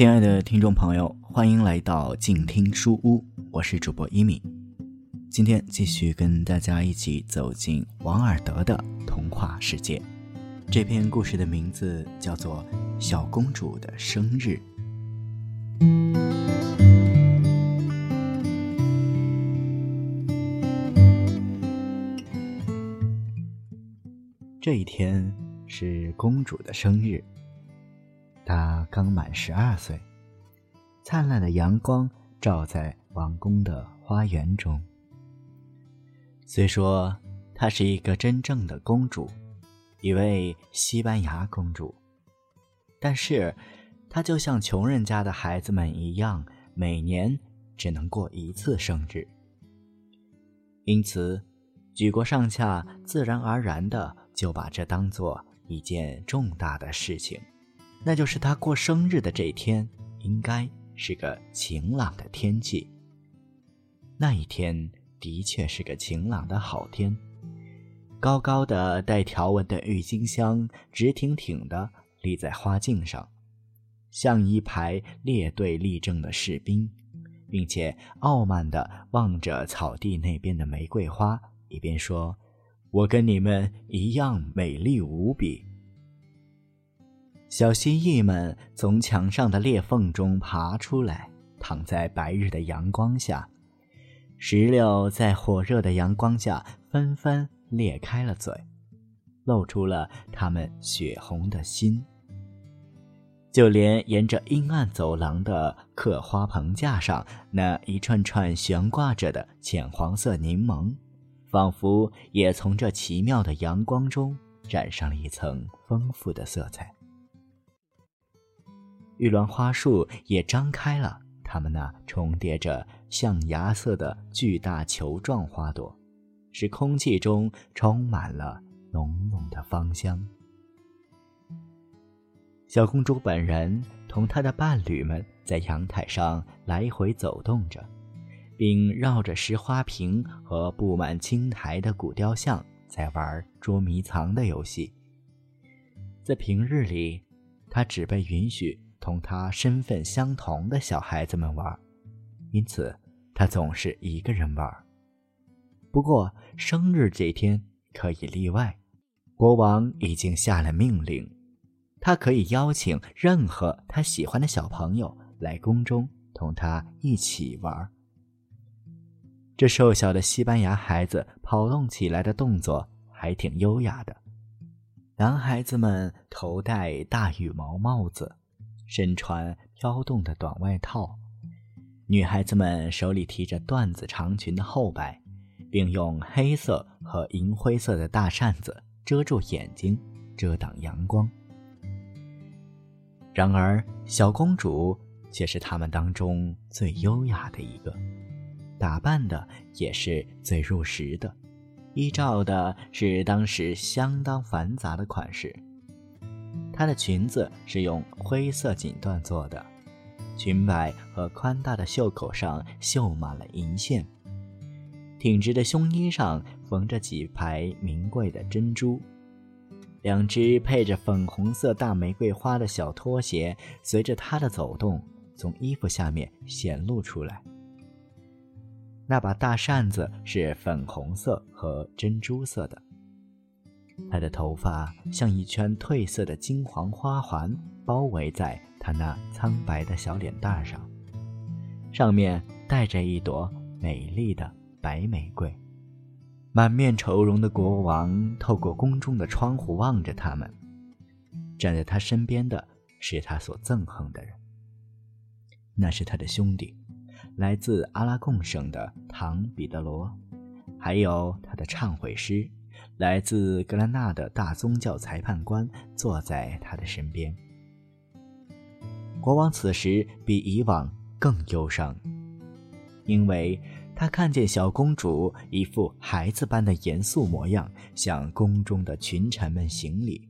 亲爱的听众朋友，欢迎来到静听书屋，我是主播一米。今天继续跟大家一起走进王尔德的童话世界。这篇故事的名字叫做《小公主的生日》。这一天是公主的生日。刚满十二岁，灿烂的阳光照在王宫的花园中。虽说她是一个真正的公主，一位西班牙公主，但是她就像穷人家的孩子们一样，每年只能过一次生日。因此，举国上下自然而然的就把这当做一件重大的事情。那就是他过生日的这一天，应该是个晴朗的天气。那一天的确是个晴朗的好天，高高的带条纹的郁金香直挺挺地立在花径上，像一排列队立正的士兵，并且傲慢地望着草地那边的玫瑰花，一边说：“我跟你们一样美丽无比。”小蜥蜴们从墙上的裂缝中爬出来，躺在白日的阳光下。石榴在火热的阳光下纷纷裂开了嘴，露出了它们血红的心。就连沿着阴暗走廊的刻花棚架上那一串串悬挂着的浅黄色柠檬，仿佛也从这奇妙的阳光中染上了一层丰富的色彩。玉兰花树也张开了，它们那重叠着象牙色的巨大球状花朵，使空气中充满了浓浓的芳香。小公主本人同她的伴侣们在阳台上来回走动着，并绕着石花瓶和布满青苔的古雕像在玩捉迷藏的游戏。在平日里，她只被允许。同他身份相同的小孩子们玩，因此他总是一个人玩。不过生日这天可以例外，国王已经下了命令，他可以邀请任何他喜欢的小朋友来宫中同他一起玩。这瘦小的西班牙孩子跑动起来的动作还挺优雅的，男孩子们头戴大羽毛帽子。身穿飘动的短外套，女孩子们手里提着缎子长裙的后摆，并用黑色和银灰色的大扇子遮住眼睛，遮挡阳光。然而，小公主却是他们当中最优雅的一个，打扮的也是最入时的，依照的是当时相当繁杂的款式。她的裙子是用灰色锦缎做的，裙摆和宽大的袖口上绣满了银线，挺直的胸衣上缝着几排名贵的珍珠，两只配着粉红色大玫瑰花的小拖鞋随着她的走动从衣服下面显露出来。那把大扇子是粉红色和珍珠色的。她的头发像一圈褪色的金黄花环，包围在她那苍白的小脸蛋上，上面戴着一朵美丽的白玫瑰。满面愁容的国王透过宫中的窗户望着他们，站在他身边的是他所憎恨的人，那是他的兄弟，来自阿拉贡省的唐·彼得罗，还有他的忏悔师。来自格兰纳的大宗教裁判官坐在他的身边。国王此时比以往更忧伤，因为他看见小公主一副孩子般的严肃模样，向宫中的群臣们行礼。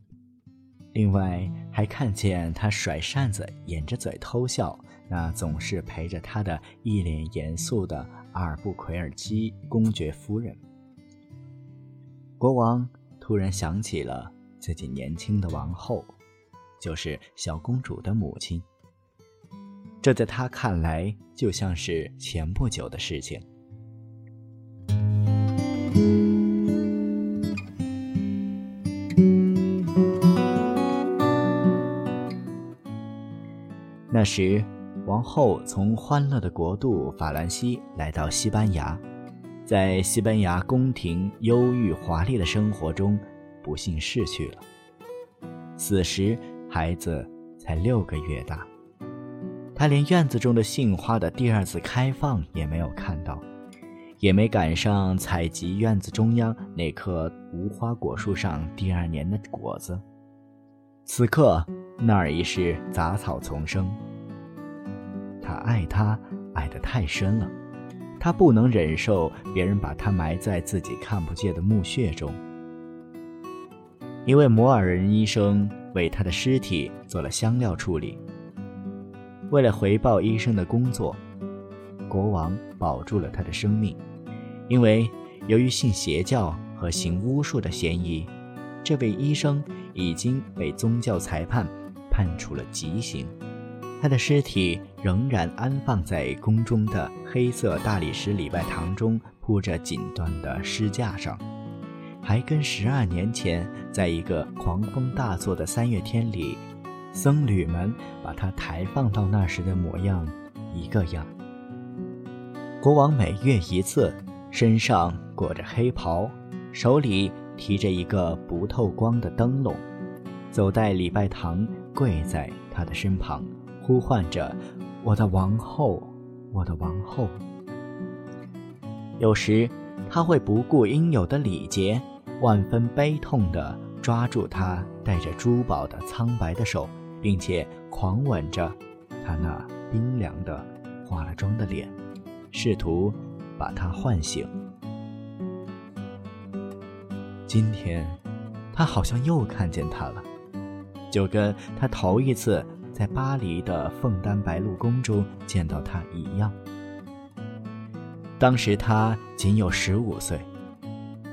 另外，还看见他甩扇子、掩着嘴偷笑，那总是陪着他的一脸严肃的阿尔布奎尔基公爵夫人。国王突然想起了自己年轻的王后，就是小公主的母亲。这在他看来就像是前不久的事情。那时，王后从欢乐的国度法兰西来到西班牙，在西班牙宫廷忧郁华丽的生活中，不幸逝去了。此时，孩子才六个月大，他连院子中的杏花的第二次开放也没有看到，也没赶上采集院子中央那棵无花果树上第二年的果子。此刻，那儿已是杂草丛生。他爱她，爱得太深了，他不能忍受别人把他埋在自己看不见的墓穴中。一位摩尔人医生为他的尸体做了香料处理。为了回报医生的工作，国王保住了他的生命，因为由于信邪教和行巫术的嫌疑，这位医生。已经被宗教裁判判处了极刑，他的尸体仍然安放在宫中的黑色大理石礼拜堂中铺着锦缎的尸架上，还跟十二年前在一个狂风大作的三月天里，僧侣们把他抬放到那时的模样一个样。国王每月一次，身上裹着黑袍，手里。提着一个不透光的灯笼，走在礼拜堂，跪在他的身旁，呼唤着：“我的王后，我的王后。”有时，他会不顾应有的礼节，万分悲痛地抓住他带着珠宝的苍白的手，并且狂吻着他那冰凉的、化了妆的脸，试图把他唤醒。今天，他好像又看见她了，就跟他头一次在巴黎的凤丹白露宫中见到他一样。当时他仅有十五岁，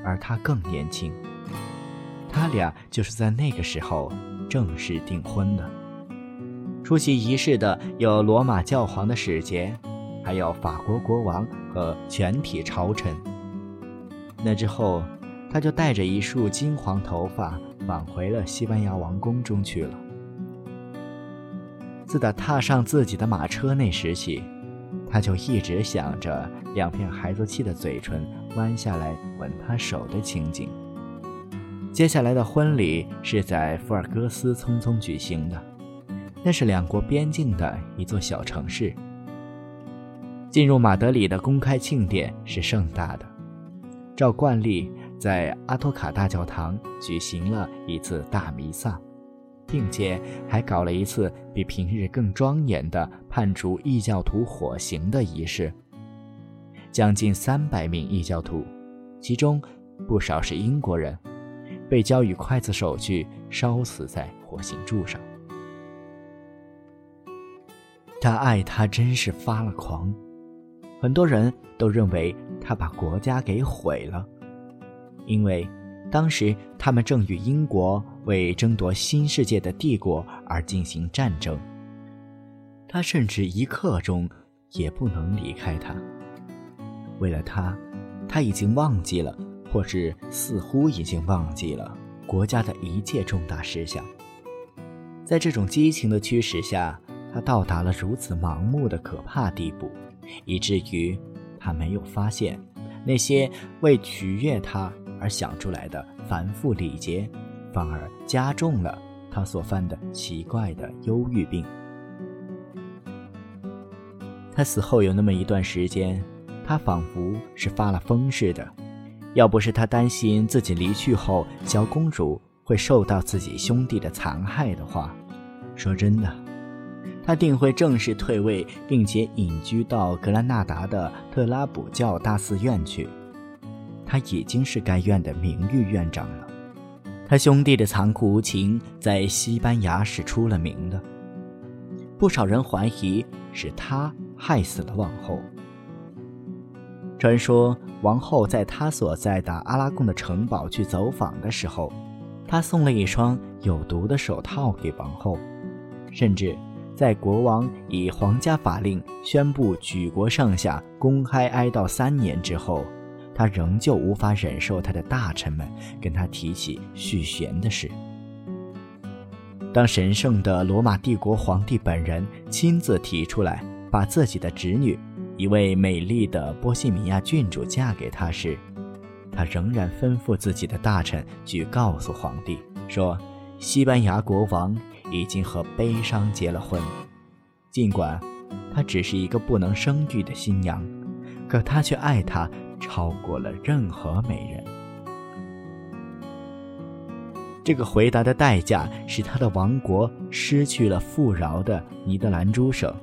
而他更年轻。他俩就是在那个时候正式订婚的。出席仪式的有罗马教皇的使节，还有法国国王和全体朝臣。那之后。他就带着一束金黄头发返回了西班牙王宫中去了。自打踏上自己的马车那时起，他就一直想着两片孩子气的嘴唇弯下来吻他手的情景。接下来的婚礼是在福尔戈斯匆匆举行的，那是两国边境的一座小城市。进入马德里的公开庆典是盛大的，照惯例。在阿托卡大教堂举行了一次大弥撒，并且还搞了一次比平日更庄严的判处异教徒火刑的仪式。将近三百名异教徒，其中不少是英国人，被交予刽子手去烧死在火刑柱上。他爱他真是发了狂，很多人都认为他把国家给毁了。因为当时他们正与英国为争夺新世界的帝国而进行战争，他甚至一刻钟也不能离开他。为了他，他已经忘记了，或是似乎已经忘记了国家的一切重大事项。在这种激情的驱使下，他到达了如此盲目的可怕地步，以至于他没有发现那些为取悦他。而想出来的繁复礼节，反而加重了他所犯的奇怪的忧郁病。他死后有那么一段时间，他仿佛是发了疯似的。要不是他担心自己离去后小公主会受到自己兄弟的残害的话，说真的，他定会正式退位，并且隐居到格兰纳达的特拉卜教大寺院去。他已经是该院的名誉院长了。他兄弟的残酷无情在西班牙是出了名的，不少人怀疑是他害死了王后。传说王后在他所在的阿拉贡的城堡去走访的时候，他送了一双有毒的手套给王后，甚至在国王以皇家法令宣布举国上下公开哀悼三年之后，他仍旧无法忍受他的大臣们跟他提起续弦的事。当神圣的罗马帝国皇帝本人亲自提出来把自己的侄女，一位美丽的波西米亚郡主嫁给他时，他仍然吩咐自己的大臣去告诉皇帝说，西班牙国王。已经和悲伤结了婚，尽管她只是一个不能生育的新娘，可他却爱她超过了任何美人。这个回答的代价是他的王国失去了富饶的尼德兰诸省，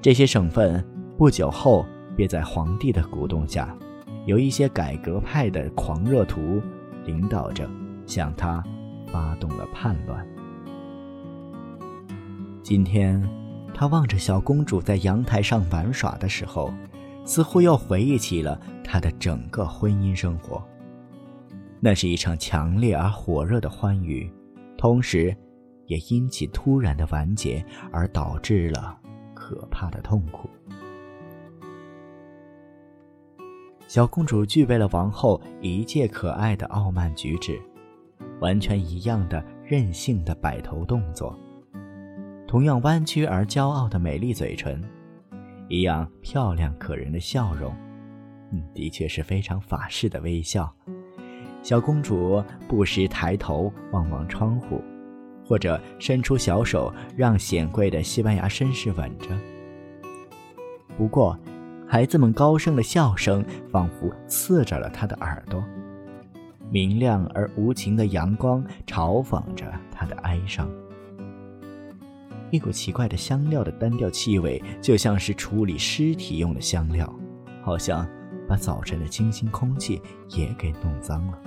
这些省份不久后便在皇帝的鼓动下，由一些改革派的狂热徒领导着，向他发动了叛乱。今天，他望着小公主在阳台上玩耍的时候，似乎又回忆起了他的整个婚姻生活。那是一场强烈而火热的欢愉，同时，也因其突然的完结而导致了可怕的痛苦。小公主具备了王后一切可爱的傲慢举止，完全一样的任性的摆头动作。同样弯曲而骄傲的美丽嘴唇，一样漂亮可人的笑容，嗯，的确是非常法式的微笑。小公主不时抬头望望窗户，或者伸出小手让显贵的西班牙绅士吻着。不过，孩子们高声的笑声仿佛刺着了她的耳朵，明亮而无情的阳光嘲讽着她的哀伤。一股奇怪的香料的单调气味，就像是处理尸体用的香料，好像把早晨的清新空气也给弄脏了。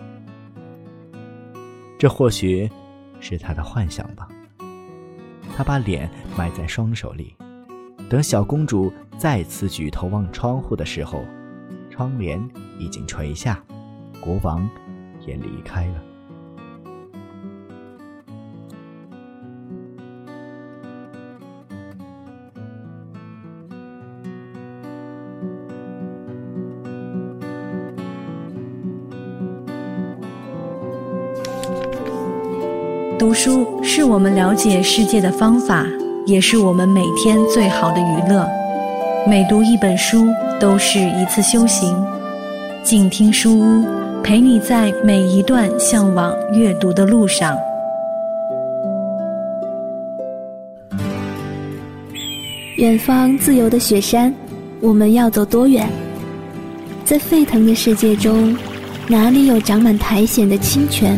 这或许是他的幻想吧。他把脸埋在双手里，等小公主再次举头望窗户的时候，窗帘已经垂下，国王也离开了。书是我们了解世界的方法，也是我们每天最好的娱乐。每读一本书，都是一次修行。静听书屋，陪你在每一段向往阅读的路上。远方自由的雪山，我们要走多远？在沸腾的世界中，哪里有长满苔藓的清泉？